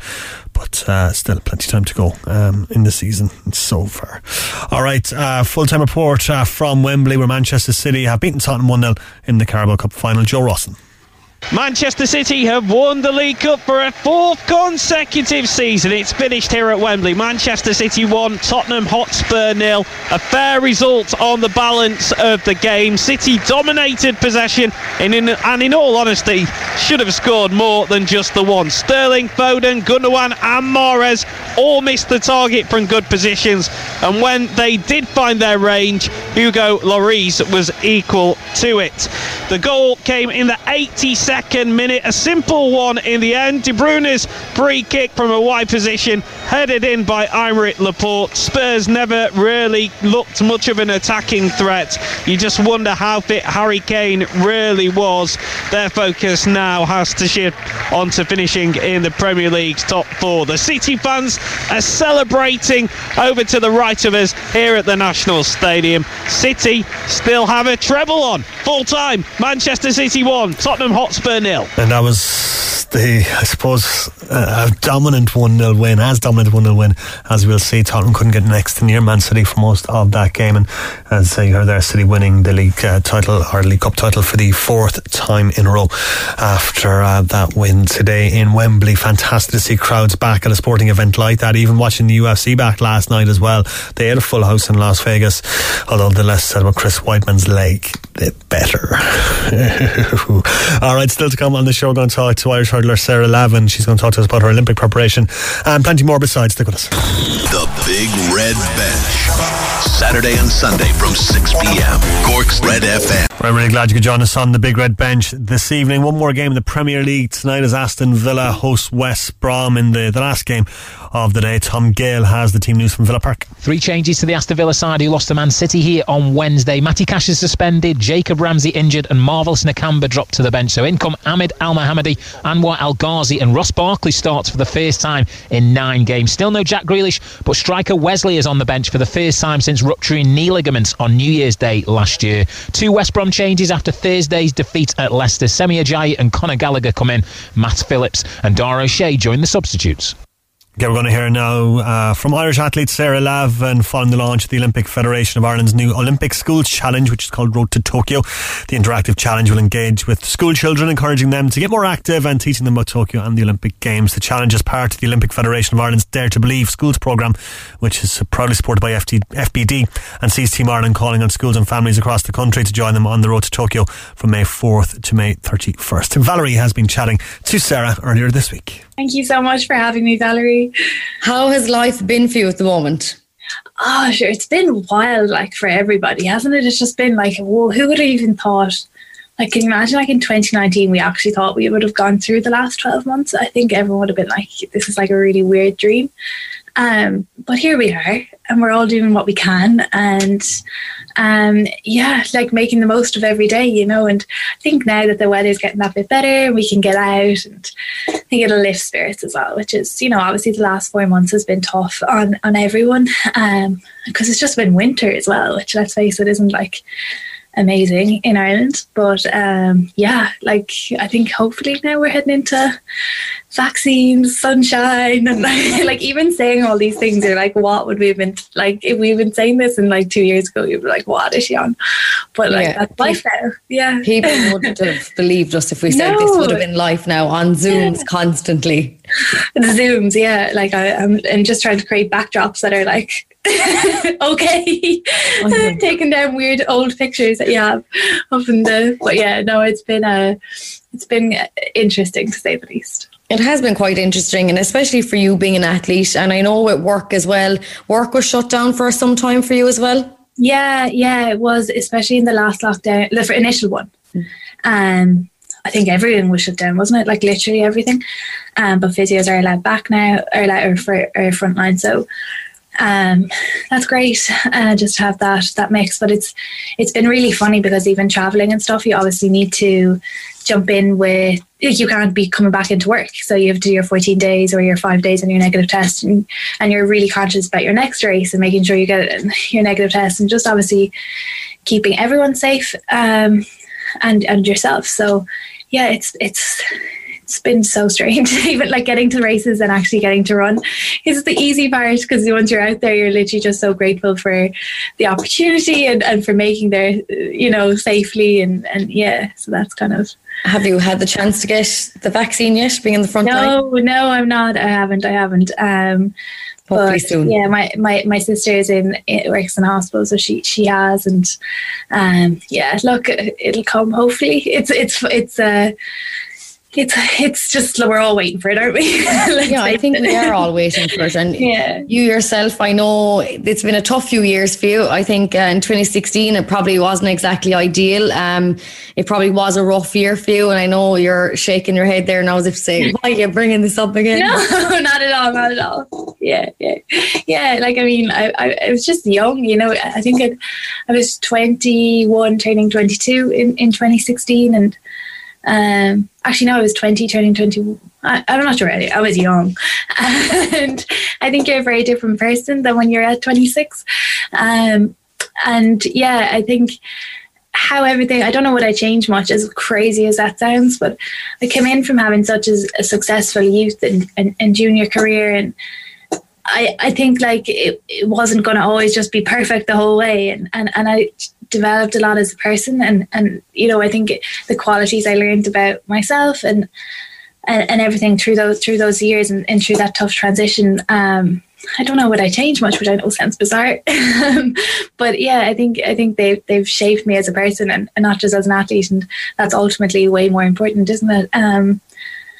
But uh, still, plenty of time to go um, in the season so far. All right, uh, full time report uh, from Wembley, where Manchester City have beaten Tottenham 1 0 in the Carabao Cup final. Joe Rosson. Manchester City have won the League Cup for a fourth consecutive season. It's finished here at Wembley. Manchester City won, Tottenham Hotspur nil. A fair result on the balance of the game. City dominated possession and in, and in all honesty should have scored more than just the one. Sterling, Foden, Gundogan and Mahrez all missed the target from good positions and when they did find their range, Hugo Lloris was equal to it. The goal came in the 80th second minute. A simple one in the end. De Bruyne's free kick from a wide position, headed in by Aymeric Laporte. Spurs never really looked much of an attacking threat. You just wonder how fit Harry Kane really was. Their focus now has to shift onto finishing in the Premier League's top four. The City fans are celebrating over to the right of us here at the National Stadium. City still have a treble on. Full time. Manchester City 1, Tottenham Hotspur Hotspur nil. And that was the, I suppose, uh, a dominant 1 0 win, as dominant 1 0 win as we'll see. Tottenham couldn't get next to near Man City for most of that game. And as you heard there, City winning the league uh, title or League Cup title for the fourth time in a row after uh, that win today in Wembley. Fantastic to see crowds back at a sporting event like that. Even watching the UFC back last night as well. They had a full house in Las Vegas, although the less said about Chris Weidman's leg, the better. All right, still to come on the show, we're going to talk to Irish hurdler Sarah Lavin. She's going to talk to us about her Olympic preparation and plenty more besides. Stick with us. The Big Red Bench. Saturday and Sunday from 6 p.m. Cork's Red FM. We're really glad you could join us on the Big Red Bench this evening. One more game in the Premier League tonight as Aston Villa host West Brom in the, the last game of the day. Tom Gale has the team news from Villa Park. Three changes to the Aston Villa side who lost to Man City here on Wednesday. Matty Cash is suspended, Jacob Ramsey injured, and Marvelous Nakamba dropped to the bench. So in come Ahmed Elmohamady, Anwar El Ghazi, and Ross Barkley starts for the first time in nine games. Still no Jack Grealish, but striker Wesley is on the bench for the first time since rupturing knee ligaments on New Year's Day last year. Two West Brom changes after Thursday's defeat at Leicester. Semi Ajayi and Conor Gallagher come in. Matt Phillips and Dara O'Shea join the substitutes. Okay, we're going to hear now uh, from Irish athlete Sarah Lavin following the launch of the Olympic Federation of Ireland's new Olympic Schools Challenge, which is called Road to Tokyo. The interactive challenge will engage with school children, encouraging them to get more active and teaching them about Tokyo and the Olympic Games. The challenge is part of the Olympic Federation of Ireland's Dare to Believe schools programme, which is proudly supported by FT, FBD and sees Team Ireland calling on schools and families across the country to join them on the Road to Tokyo from May 4th to May 31st. Valerie has been chatting to Sarah earlier this week. Thank you so much for having me, Valerie. How has life been for you at the moment? Oh, sure. It's been wild, like for everybody, hasn't it? It's just been like, whoa, who would have even thought? Like, can you imagine, like in 2019, we actually thought we would have gone through the last 12 months? I think everyone would have been like, this is like a really weird dream. Um, but here we are, and we're all doing what we can, and um, yeah, like making the most of every day, you know. And I think now that the weather's getting that bit better, we can get out, and think it'll lift spirits as well. Which is, you know, obviously the last four months has been tough on on everyone, um, because it's just been winter as well. Which let's face it, isn't like amazing in Ireland. But um, yeah, like I think hopefully now we're heading into vaccines, sunshine, and like even saying all these things you're like, what would we have been like if we've been saying this in like two years ago? You'd be like, what is she on? But like Yeah. that's life now. Yeah, People wouldn't have believed us if we said this would have been life now on Zooms constantly. the zooms. Yeah, like I, I'm and just trying to create backdrops that are like. okay, taking down weird old pictures that you have of in the. But yeah, no, it's been uh, it's been interesting to say the least. It has been quite interesting, and especially for you being an athlete. And I know at work as well, work was shut down for some time for you as well. Yeah, yeah, it was, especially in the last lockdown, the initial one. Um, I think everything was shut down, wasn't it? Like literally everything. Um, but physios are allowed back now, are allowed or for or frontline. So um, that's great. Uh, just to have that that mix. But it's it's been really funny because even traveling and stuff, you obviously need to jump in with you can't be coming back into work. So you have to do your 14 days or your five days on your negative test and, and you're really conscious about your next race and making sure you get your negative test and just obviously keeping everyone safe um, and and yourself. So yeah, it's it's it's been so strange even like getting to races and actually getting to run is the easy part because once you're out there you're literally just so grateful for the opportunity and, and for making there you know safely and and yeah so that's kind of have you had the chance to get the vaccine yet being in the front no line? no i'm not i haven't i haven't um Hopefully but soon. yeah my, my my sister is in it works in hospital so she she has and um yeah look it'll come hopefully it's it's it's uh it's it's just we're all waiting for it, aren't we? yeah, I think we are all waiting for it. And yeah. you yourself, I know it's been a tough few years for you. I think uh, in 2016 it probably wasn't exactly ideal. Um, it probably was a rough year for you, and I know you're shaking your head there now as if to say, "Why are you bringing this up again?" No, not at all, not at all. Yeah, yeah, yeah. Like I mean, I, I, I was just young, you know. I think it, I was 21, turning 22 in in 2016, and um, actually, no, I was 20, turning 20. I, I'm not sure. I, I was young. and I think you're a very different person than when you're at 26. Um, and yeah, I think how everything, I don't know what I changed much, as crazy as that sounds, but I came in from having such a, a successful youth and, and, and junior career. And I, I think like it, it wasn't going to always just be perfect the whole way. And, and, and I developed a lot as a person and and you know I think the qualities I learned about myself and and, and everything through those through those years and, and through that tough transition um I don't know would I change much, which I know sounds bizarre, but yeah, I think I think they've they've shaped me as a person and, and not just as an athlete, and that's ultimately way more important, isn't it? Um,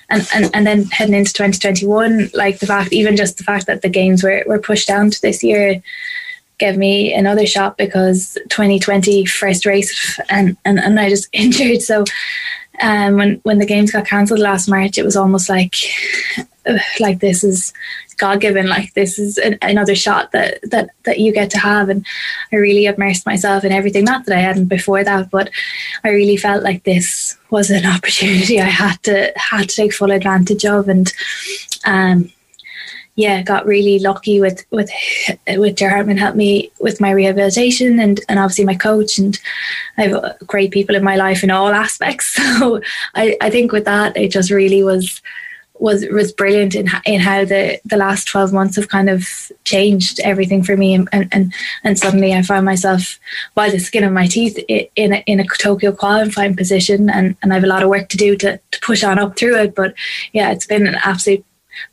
and, and and then heading into 2021, like the fact, even just the fact that the games were were pushed down to this year, gave me another shot because 2020 first race and, and, and I just injured. So um, when when the games got cancelled last March, it was almost like like this is God given, like this is an, another shot that that that you get to have. And I really immersed myself in everything. Not that I hadn't before that, but I really felt like this was an opportunity I had to had to take full advantage of. And um, yeah, got really lucky with with with Ger Hartmann helped me with my rehabilitation and and obviously my coach and I have great people in my life in all aspects. So I I think with that it just really was was was brilliant in in how the the last 12 months have kind of changed everything for me and and and suddenly I found myself by the skin of my teeth in a, in a Tokyo qualifying position and and I have a lot of work to do to, to push on up through it but yeah it's been an absolute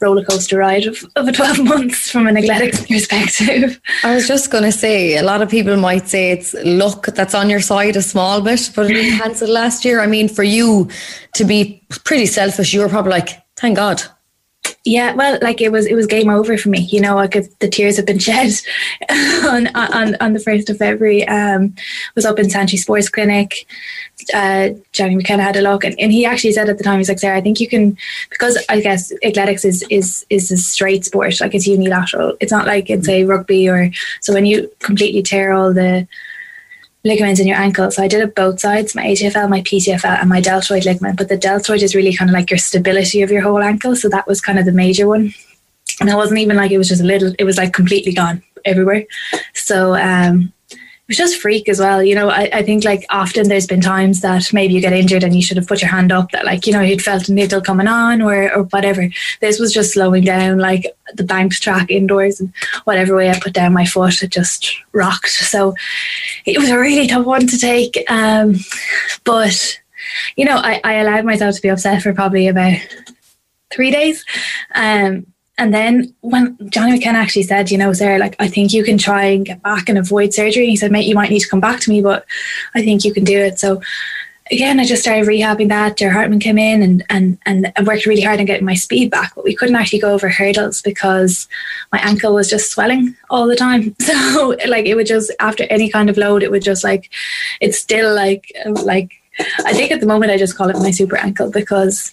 roller coaster ride of, of a 12 months from an athletics perspective. I was just going to say, a lot of people might say it's luck that's on your side a small bit, but it cancelled last year. I mean, for you to be pretty selfish, you were probably like, thank God. Yeah, well, like it was, it was game over for me. You know, like the tears have been shed on on on the first of February. Um, was up in Santry Sports Clinic. Uh, Johnny McKenna had a look, and, and he actually said at the time, he's like, "Sarah, I think you can," because I guess athletics is is is a straight sport, like it's unilateral. It's not like in say rugby or so when you completely tear all the ligaments in your ankle. So I did it both sides, my ATFL, my PTFL, and my deltoid ligament. But the deltoid is really kind of like your stability of your whole ankle. So that was kind of the major one. And it wasn't even like it was just a little, it was like completely gone everywhere. So um was just freak as well. You know, I, I think like often there's been times that maybe you get injured and you should have put your hand up that like, you know, you'd felt a needle coming on or, or whatever. This was just slowing down like the banked track indoors and whatever way I put down my foot, it just rocked. So it was a really tough one to take. Um, but, you know, I, I allowed myself to be upset for probably about three days. Um, and then when Johnny McKenna actually said, you know, Sarah, like, I think you can try and get back and avoid surgery. He said, mate, you might need to come back to me, but I think you can do it. So again, I just started rehabbing that. Ger Hartmann came in and, and, and I worked really hard on getting my speed back, but we couldn't actually go over hurdles because my ankle was just swelling all the time. So like, it would just, after any kind of load, it would just like, it's still like, like, I think at the moment I just call it my super ankle because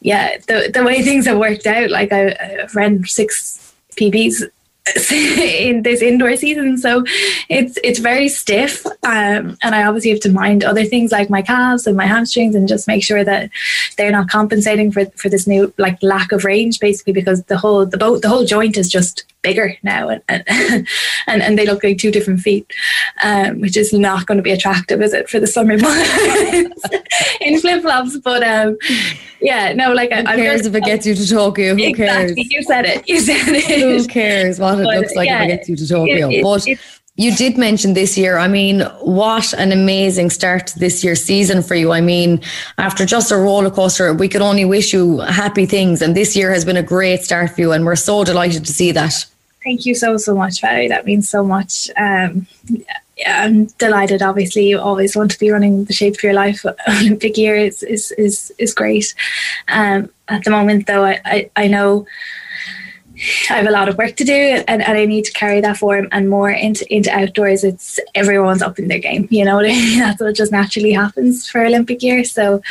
yeah, the the way things have worked out, like I, I've ran six PBs in this indoor season. So it's it's very stiff, um, and I obviously have to mind other things like my calves and my hamstrings, and just make sure that they're not compensating for for this new like lack of range, basically because the whole the boat the whole joint is just bigger now, and and and, and they look like two different feet, um, which is not going to be attractive, is it, for the summer months in flip flops? But um, yeah, no, like who cares if it gets you to Tokyo? Who exactly, cares? You said it. You said it. Who cares what it But, looks like yeah, if it gets you to Tokyo? it- it- but it- you did mention this year. I mean, what an amazing start to this year's season for you. I mean, after just a roller coaster, we could only wish you happy things. And this year has been a great start for you, and we're so delighted to see that. Thank you so so much, Valerie. That means so much. Um, yeah, I'm delighted. Obviously, you always want to be running the shape of your life. Olympic year is is is, is great. Um, at the moment, though, I, I, I know I have a lot of work to do, and, and I need to carry that form and more into into outdoors. It's everyone's up in their game. You know what I mean? That's what just naturally happens for Olympic year. So,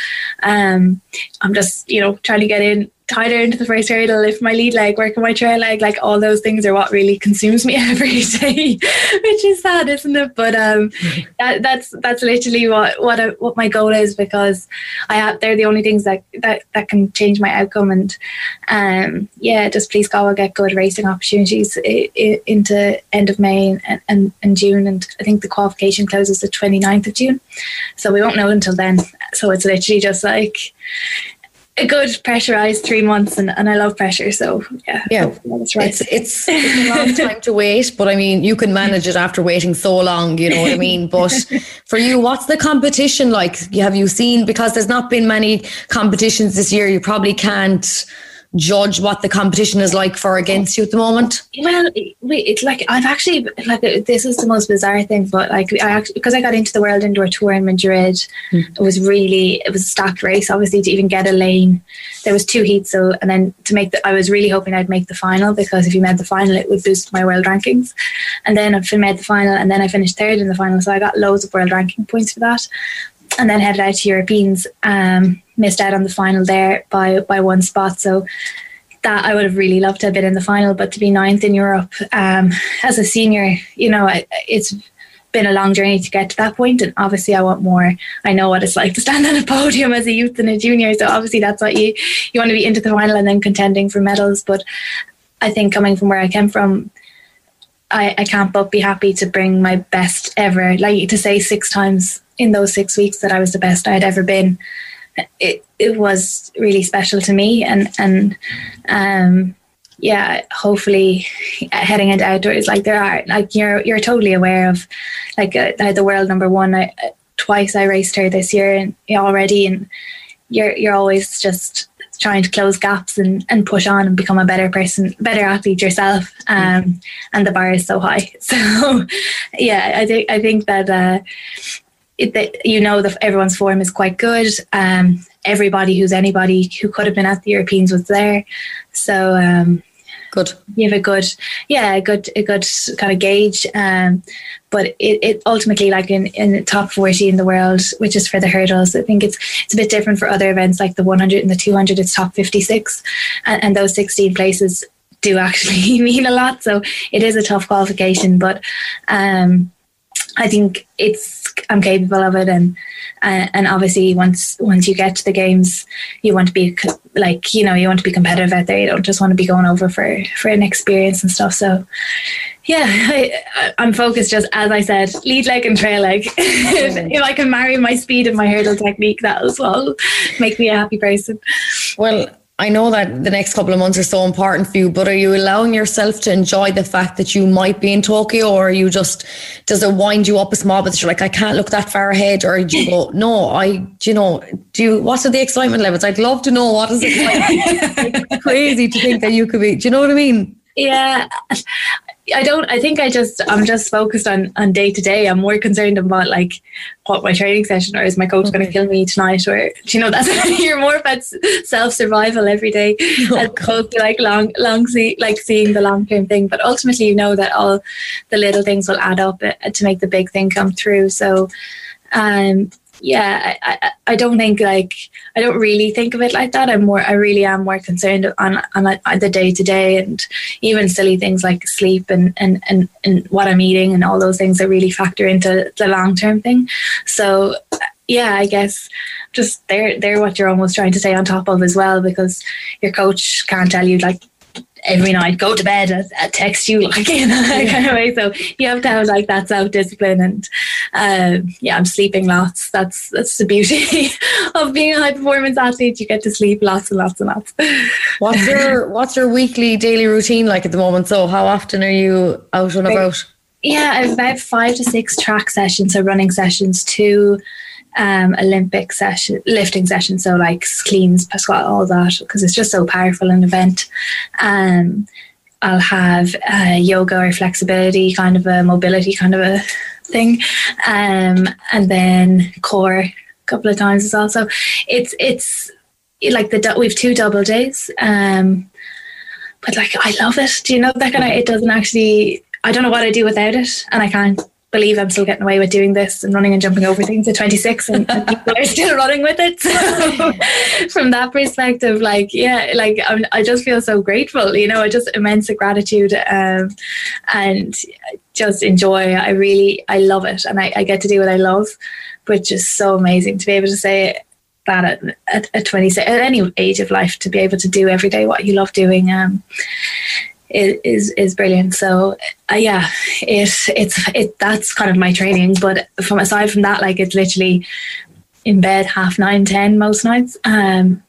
um, I'm just you know trying to get in tighter into the first hurdle, lift my lead leg, work on my trail leg, like all those things are what really consumes me every day, which is sad, isn't it? But um, that, that's that's literally what what I, what my goal is because I have they're the only things that that, that can change my outcome and um, yeah, just please God, I'll get good racing opportunities i- i- into end of May and, and, and June, and I think the qualification closes the 29th of June, so we won't know until then. So it's literally just like a good pressurized three months, and, and I love pressure. So yeah, Yeah, that's right. It's, it's, it's a long time to wait, but I mean, you can manage it after waiting so long. You know what I mean? But for you, what's the competition like? Have you seen? Because there's not been many competitions this year. You probably can't judge what the competition is like for or against you at the moment. Well, it's like I've actually like this is the most bizarre thing, but like I actually because I got into the World Indoor Tour in Madrid, it was really it was a stacked race. Obviously, to even get a lane, there was two heats. So and then to make the I was really hoping I'd make the final because if you made the final, it would boost my world rankings. And then I made the final, and then I finished third in the final, so I got loads of world ranking points for that. And then headed out to Europeans. Um, missed out on the final there by by one spot. So that I would have really loved to have been in the final, but to be ninth in Europe um, as a senior, you know, I, it's been a long journey to get to that point, and obviously I want more. I know what it's like to stand on a podium as a youth and a junior, so obviously that's what you you want to be into the final and then contending for medals. But I think coming from where I came from. I, I can't but be happy to bring my best ever. Like to say six times in those six weeks that I was the best I had ever been it it was really special to me and and um yeah hopefully heading into outdoors like there are like you're you're totally aware of like uh, the world number one I, uh, twice I raced her this year and already and you're you're always just trying to close gaps and, and push on and become a better person better athlete yourself um and the bar is so high. So yeah I think I think that uh it, that you know that everyone's form is quite good. Um, everybody who's anybody who could have been at the Europeans was there, so um, good. You have a good, yeah, a good, a good kind of gauge. Um, but it, it ultimately, like in, in the top forty in the world, which is for the hurdles, I think it's it's a bit different for other events like the one hundred and the two hundred. It's top fifty six, and, and those sixteen places do actually mean a lot. So it is a tough qualification, but um, I think it's I'm capable of it, and uh, and obviously once once you get to the games, you want to be co- like you know you want to be competitive out there. You don't just want to be going over for for an experience and stuff. So yeah, I, I'm focused. Just as I said, lead leg and trail leg. if, if I can marry my speed and my hurdle technique, that as well make me a happy person. Well, I know that the next couple of months are so important for you, but are you allowing yourself to enjoy the fact that you might be in Tokyo, or are you just does it wind you up a small bit? that You're like, I can't look that far ahead, or do you go, no, I, do you know, do you, what are the excitement levels? I'd love to know what is it like? It's crazy to think that you could be. Do you know what I mean? Yeah. I don't I think I just I'm just focused on on day to day. I'm more concerned about like what my training session or is my coach going to kill me tonight or do you know that's you're more about self survival every day as opposed to like long long see like seeing the long term thing. But ultimately you know that all the little things will add up uh, to make the big thing come through. So um yeah, I, I, don't think like I don't really think of it like that. I'm more I really am more concerned on on, on the day to day and even silly things like sleep and, and and and what I'm eating and all those things that really factor into the long term thing. So yeah, I guess just they're they're what you're almost trying to stay on top of as well because your coach can't tell you like every night go to bed I, I text you like in that kind of way. So you have to have like that self-discipline and um, yeah I'm sleeping lots. That's that's the beauty of being a high performance athlete. You get to sleep lots and lots and lots. What's your what's your weekly daily routine like at the moment? So how often are you out and about? Yeah about five to six track sessions so running sessions two um, Olympic session, lifting session. So like cleans, squat, all that, because it's just so powerful an event. Um, I'll have uh, yoga or flexibility, kind of a mobility kind of a thing, um, and then core a couple of times as well. So it's it's like the we've two double days, um, but like I love it. Do you know that kind of? It doesn't actually. I don't know what I do without it, and I can't believe I'm still getting away with doing this and running and jumping over things at 26 and, and people are still running with it. So from that perspective, like, yeah, like I'm, i just feel so grateful, you know, I just immense gratitude um, and just enjoy. I really, I love it. And I, I get to do what I love, which is so amazing to be able to say that at, at, at 26, at any age of life, to be able to do every day what you love doing. Um, is is brilliant. So uh, yeah, it it's it that's kind of my training. But from aside from that, like it's literally in bed half nine, ten most nights, um,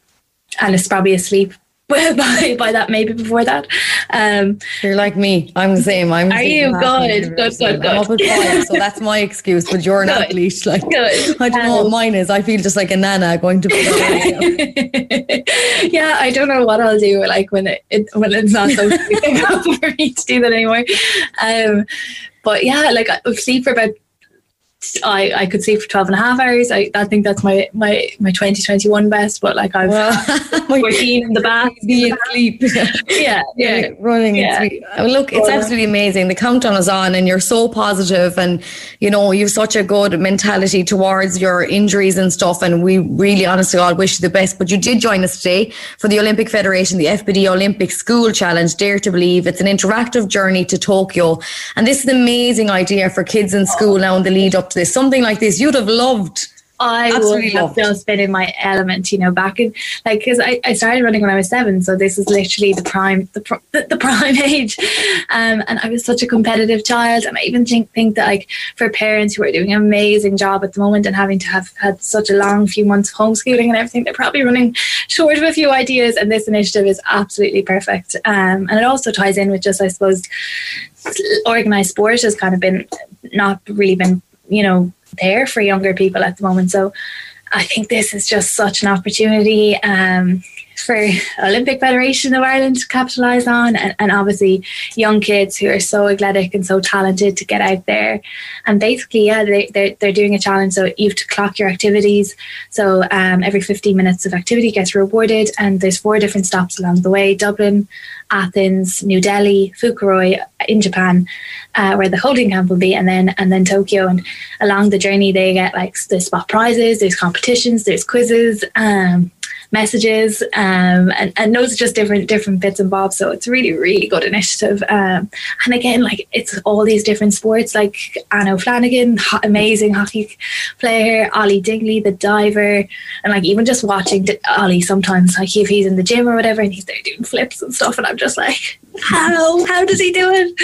and it's probably asleep by by that maybe before that. Um, You're like me. I'm the same. I'm. Are you good? Good, good, good. I'm up at five, so that's my excuse. But you're an good. athlete. Like good. I don't um, know what um, mine is. I feel just like a nana going to bed. yeah, I don't know what I'll do. Like when it, it when it's not so for me to do that anymore. Um, but yeah, like I sleep for about I, I could sleep for 12 and a half hours. I, I think that's my, my, my 2021 best, but like I've well, 14 in the bath. Be asleep. yeah, yeah. Running yeah. Uh, look, it's absolutely amazing. The countdown is on and you're so positive and, you know, you've such a good mentality towards your injuries and stuff. And we really, honestly, all wish you the best. But you did join us today for the Olympic Federation, the FBD Olympic School Challenge, Dare to Believe. It's an interactive journey to Tokyo. And this is an amazing idea for kids in school now in the lead up to this. Something like this, you'd have loved. I Absolutely would have just been in my element, you know, back in like because I, I started running when I was seven, so this is literally the prime the, the, the prime age, um, and I was such a competitive child, and I even think think that like for parents who are doing an amazing job at the moment and having to have had such a long few months of homeschooling and everything, they're probably running short of a few ideas, and this initiative is absolutely perfect, um, and it also ties in with just I suppose organized sport has kind of been not really been you know there for younger people at the moment. So I think this is just such an opportunity um, for Olympic Federation of Ireland to capitalise on, and, and, obviously young kids who are so athletic and so talented to get out there. And basically, yeah, they, they're, they're doing a challenge. So you have to clock your activities. So um, every 15 minutes of activity gets rewarded, and there's four different stops along the way Dublin, Athens, New Delhi, Fukuroi in Japan, uh, where the holding camp will be, and then and then Tokyo. And along the journey, they get like the spot prizes. There's competitions. There's quizzes. Um, messages um, and, and those are just different different bits and bobs. So it's really really good initiative. Um, and again like it's all these different sports like Anna O'Flanagan ho- amazing hockey player Ollie Dingley the diver and like even just watching Ollie sometimes like if he's in the gym or whatever and he's there doing flips and stuff and I'm just like how? How does he do it?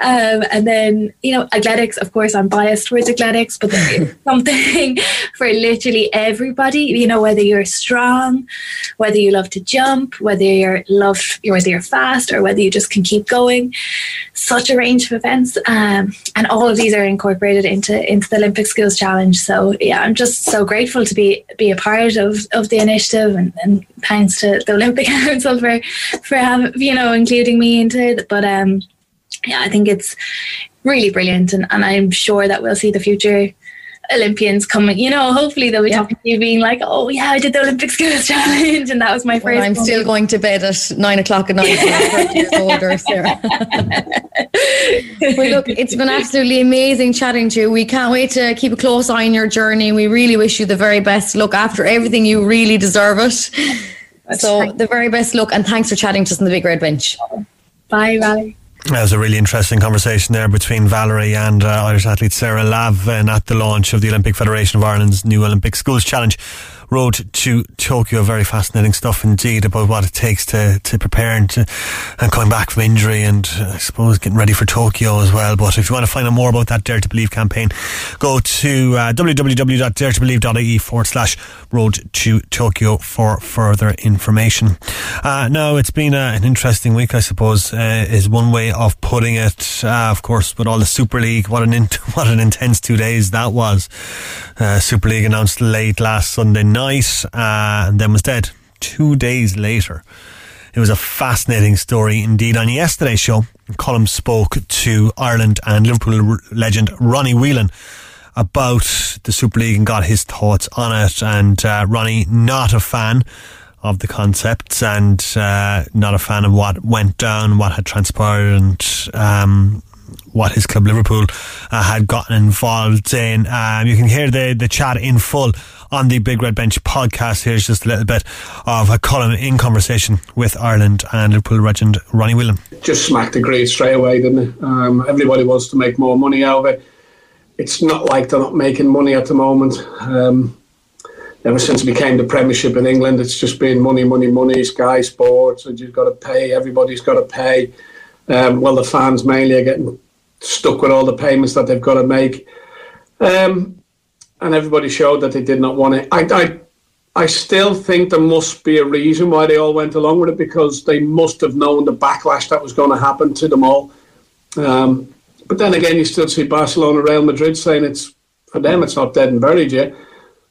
Um, and then you know athletics of course I'm biased towards athletics but there is something for literally everybody you know whether you're strong whether you love to jump, whether you're love, whether you're fast, or whether you just can keep going. Such a range of events, um, and all of these are incorporated into into the Olympic Skills Challenge. So yeah, I'm just so grateful to be be a part of of the initiative, and, and thanks to the Olympic Council for for having you know including me into it. But um, yeah, I think it's really brilliant, and, and I'm sure that we'll see the future Olympians coming, you know, hopefully they'll be yeah. talking to you being like, oh yeah, I did the Olympic Skills Challenge and that was my first. Well, I'm still going to bed at nine o'clock at night years older, Sarah. well, look, it's been absolutely amazing chatting to you. We can't wait to keep a close eye on your journey. We really wish you the very best luck after everything. You really deserve it. so, the very best luck, and thanks for chatting to us on the Big Red Bench. Bye, Valerie. That was a really interesting conversation there between Valerie and uh, Irish athlete Sarah Lavin at the launch of the Olympic Federation of Ireland's new Olympic Schools Challenge road to Tokyo. Very fascinating stuff indeed about what it takes to, to prepare and, to, and coming back from injury and I suppose getting ready for Tokyo as well. But if you want to find out more about that Dare to Believe campaign, go to uh, www.daretobelieve.ie forward slash road to Tokyo for further information. Uh, no, it's been uh, an interesting week, I suppose, uh, is one way of putting it. Uh, of course, with all the Super League, what an in- what an intense two days that was. Uh, Super League announced late last Sunday night uh, and then was dead two days later. It was a fascinating story indeed. On yesterday's show, Colm spoke to Ireland and Liverpool legend Ronnie Whelan about the Super League and got his thoughts on it. And uh, Ronnie, not a fan of the concepts and uh, not a fan of what went down, what had transpired, and um, what his club Liverpool uh, had gotten involved in. Um, you can hear the, the chat in full on the Big Red Bench podcast. Here's just a little bit of a Colm in conversation with Ireland and Liverpool legend Ronnie Whelan. Just smacked the grade straight away, didn't it? Um, everybody wants to make more money out of it. It's not like they're not making money at the moment. Um, ever since it became the Premiership in England, it's just been money, money, money. Sky Sports, and you've got to pay. Everybody's got to pay. Um, well, the fans mainly are getting stuck with all the payments that they've got to make. Um, and everybody showed that they did not want it. I, I, I still think there must be a reason why they all went along with it because they must have known the backlash that was going to happen to them all. Um, but then again, you still see Barcelona, Real Madrid saying it's for them, it's not dead and buried yet.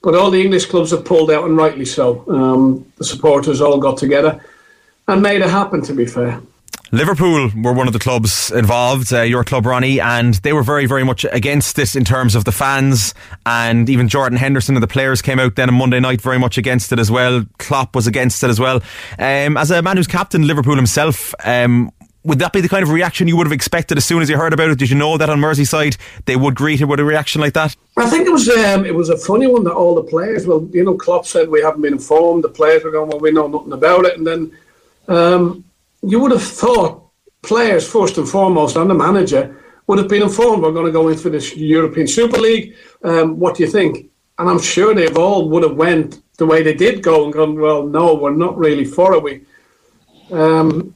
But all the English clubs have pulled out, and rightly so. Um, the supporters all got together and made it happen. To be fair. Liverpool were one of the clubs involved, uh, your club, Ronnie, and they were very, very much against this in terms of the fans. And even Jordan Henderson and the players came out then on Monday night very much against it as well. Klopp was against it as well. Um, as a man who's captain Liverpool himself, um, would that be the kind of reaction you would have expected as soon as you heard about it? Did you know that on Merseyside they would greet it with a reaction like that? I think it was um, it was a funny one that all the players, well, you know, Klopp said we haven't been informed. The players were going, well, we know nothing about it, and then um, you would have thought players first and foremost and the manager would have been informed we're going to go in for this European Super League. Um, what do you think? And I'm sure they've all would have went the way they did go and gone. Well, no, we're not really for it. We, um,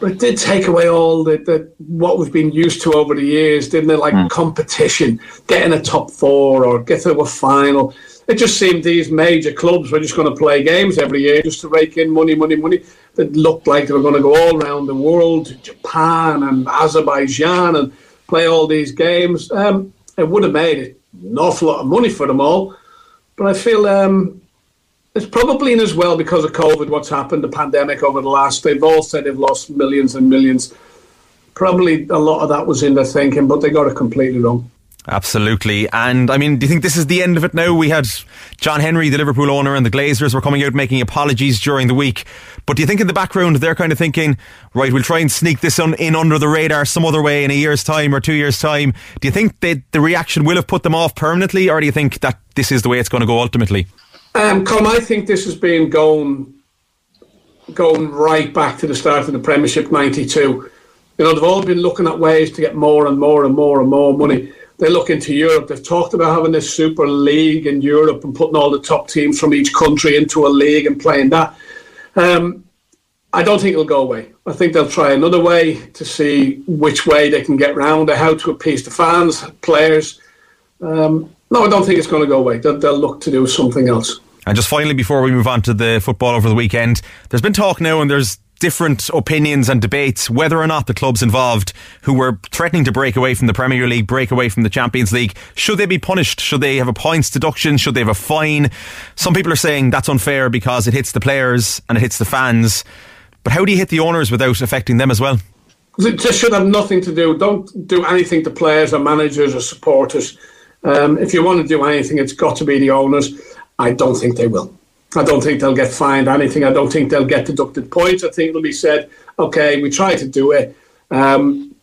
but it did take away all the, the what we've been used to over the years, didn't it? Like mm. competition, getting a top four or get to a final. It just seemed these major clubs were just going to play games every year just to rake in money, money, money. That looked like they were going to go all around the world, Japan and Azerbaijan, and play all these games. Um, it would have made an awful lot of money for them all. But I feel um, it's probably in as well because of COVID, what's happened, the pandemic over the last, they've all said they've lost millions and millions. Probably a lot of that was in their thinking, but they got it completely wrong. Absolutely. And I mean, do you think this is the end of it now? We had John Henry, the Liverpool owner, and the Glazers were coming out making apologies during the week. But do you think in the background they're kind of thinking, right, we'll try and sneak this on, in under the radar some other way in a year's time or two years' time? Do you think that the reaction will have put them off permanently, or do you think that this is the way it's going to go ultimately? Um, Colm, I think this has been going going right back to the start of the Premiership '92. You know, they've all been looking at ways to get more and more and more and more money they look into Europe. They've talked about having this super league in Europe and putting all the top teams from each country into a league and playing that. Um, I don't think it'll go away. I think they'll try another way to see which way they can get round it, how to appease the fans, players. Um, no, I don't think it's going to go away. They'll, they'll look to do something else. And just finally, before we move on to the football over the weekend, there's been talk now, and there's different opinions and debates whether or not the clubs involved who were threatening to break away from the Premier League, break away from the Champions League, should they be punished? Should they have a points deduction? Should they have a fine? Some people are saying that's unfair because it hits the players and it hits the fans. But how do you hit the owners without affecting them as well? It just should have nothing to do. Don't do anything to players or managers or supporters. Um, if you want to do anything, it's got to be the owners. I don't think they will. I don't think they'll get fined anything. I don't think they'll get deducted points. I think it'll be said, okay, we tried to do it. Um,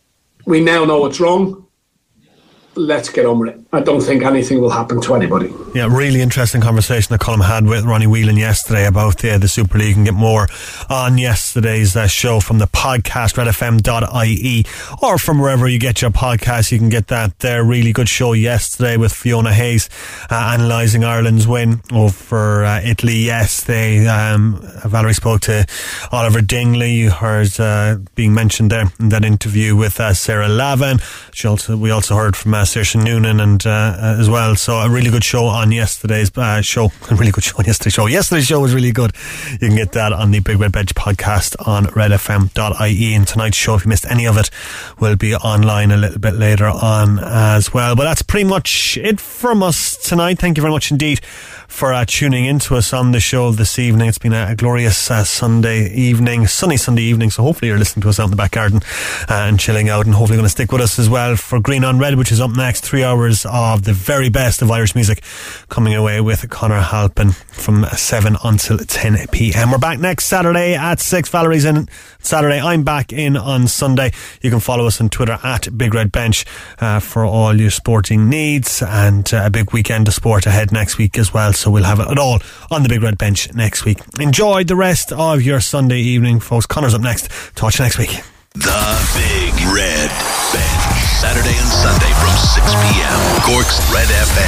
we now know what's wrong. Let's get on with it. I don't think anything will happen to anybody. Yeah, really interesting conversation that Colm had with Ronnie Whelan yesterday about uh, the Super League and get more on yesterday's uh, show from the podcast, redfm.ie, or from wherever you get your podcast. You can get that there. Really good show yesterday with Fiona Hayes uh, analysing Ireland's win over uh, Italy. Yes, they, um, Valerie spoke to Oliver Dingley, you heard uh, being mentioned there in that interview with uh, Sarah Lavin. She also, we also heard from uh, Saoirse Noonan and uh, as well. So a really good show on yesterday's uh, show. A really good show on yesterday's show. Yesterday's show was really good. You can get that on the Big Red Bench podcast on redfm.ie. And tonight's show, if you missed any of it, will be online a little bit later on as well. But that's pretty much it from us tonight. Thank you very much indeed for uh, tuning into us on the show this evening. It's been a, a glorious uh, Sunday evening, sunny Sunday evening. So hopefully you're listening to us out in the back garden uh, and chilling out, and hopefully going to stick with us as well for Green on Red, which is up next. Three hours of the very best of Irish music coming away with Connor Halpin from 7 until 10 p.m. We're back next Saturday at 6. Valerie's in Saturday. I'm back in on Sunday. You can follow us on Twitter at Big Red Bench uh, for all your sporting needs and uh, a big weekend of sport ahead next week as well. So we'll have it all on the Big Red Bench next week. Enjoy the rest of your Sunday evening, folks. Connor's up next. Talk to you next week. The Big Red Bench. Saturday and Sunday from 6 p.m. Cork's Red FM.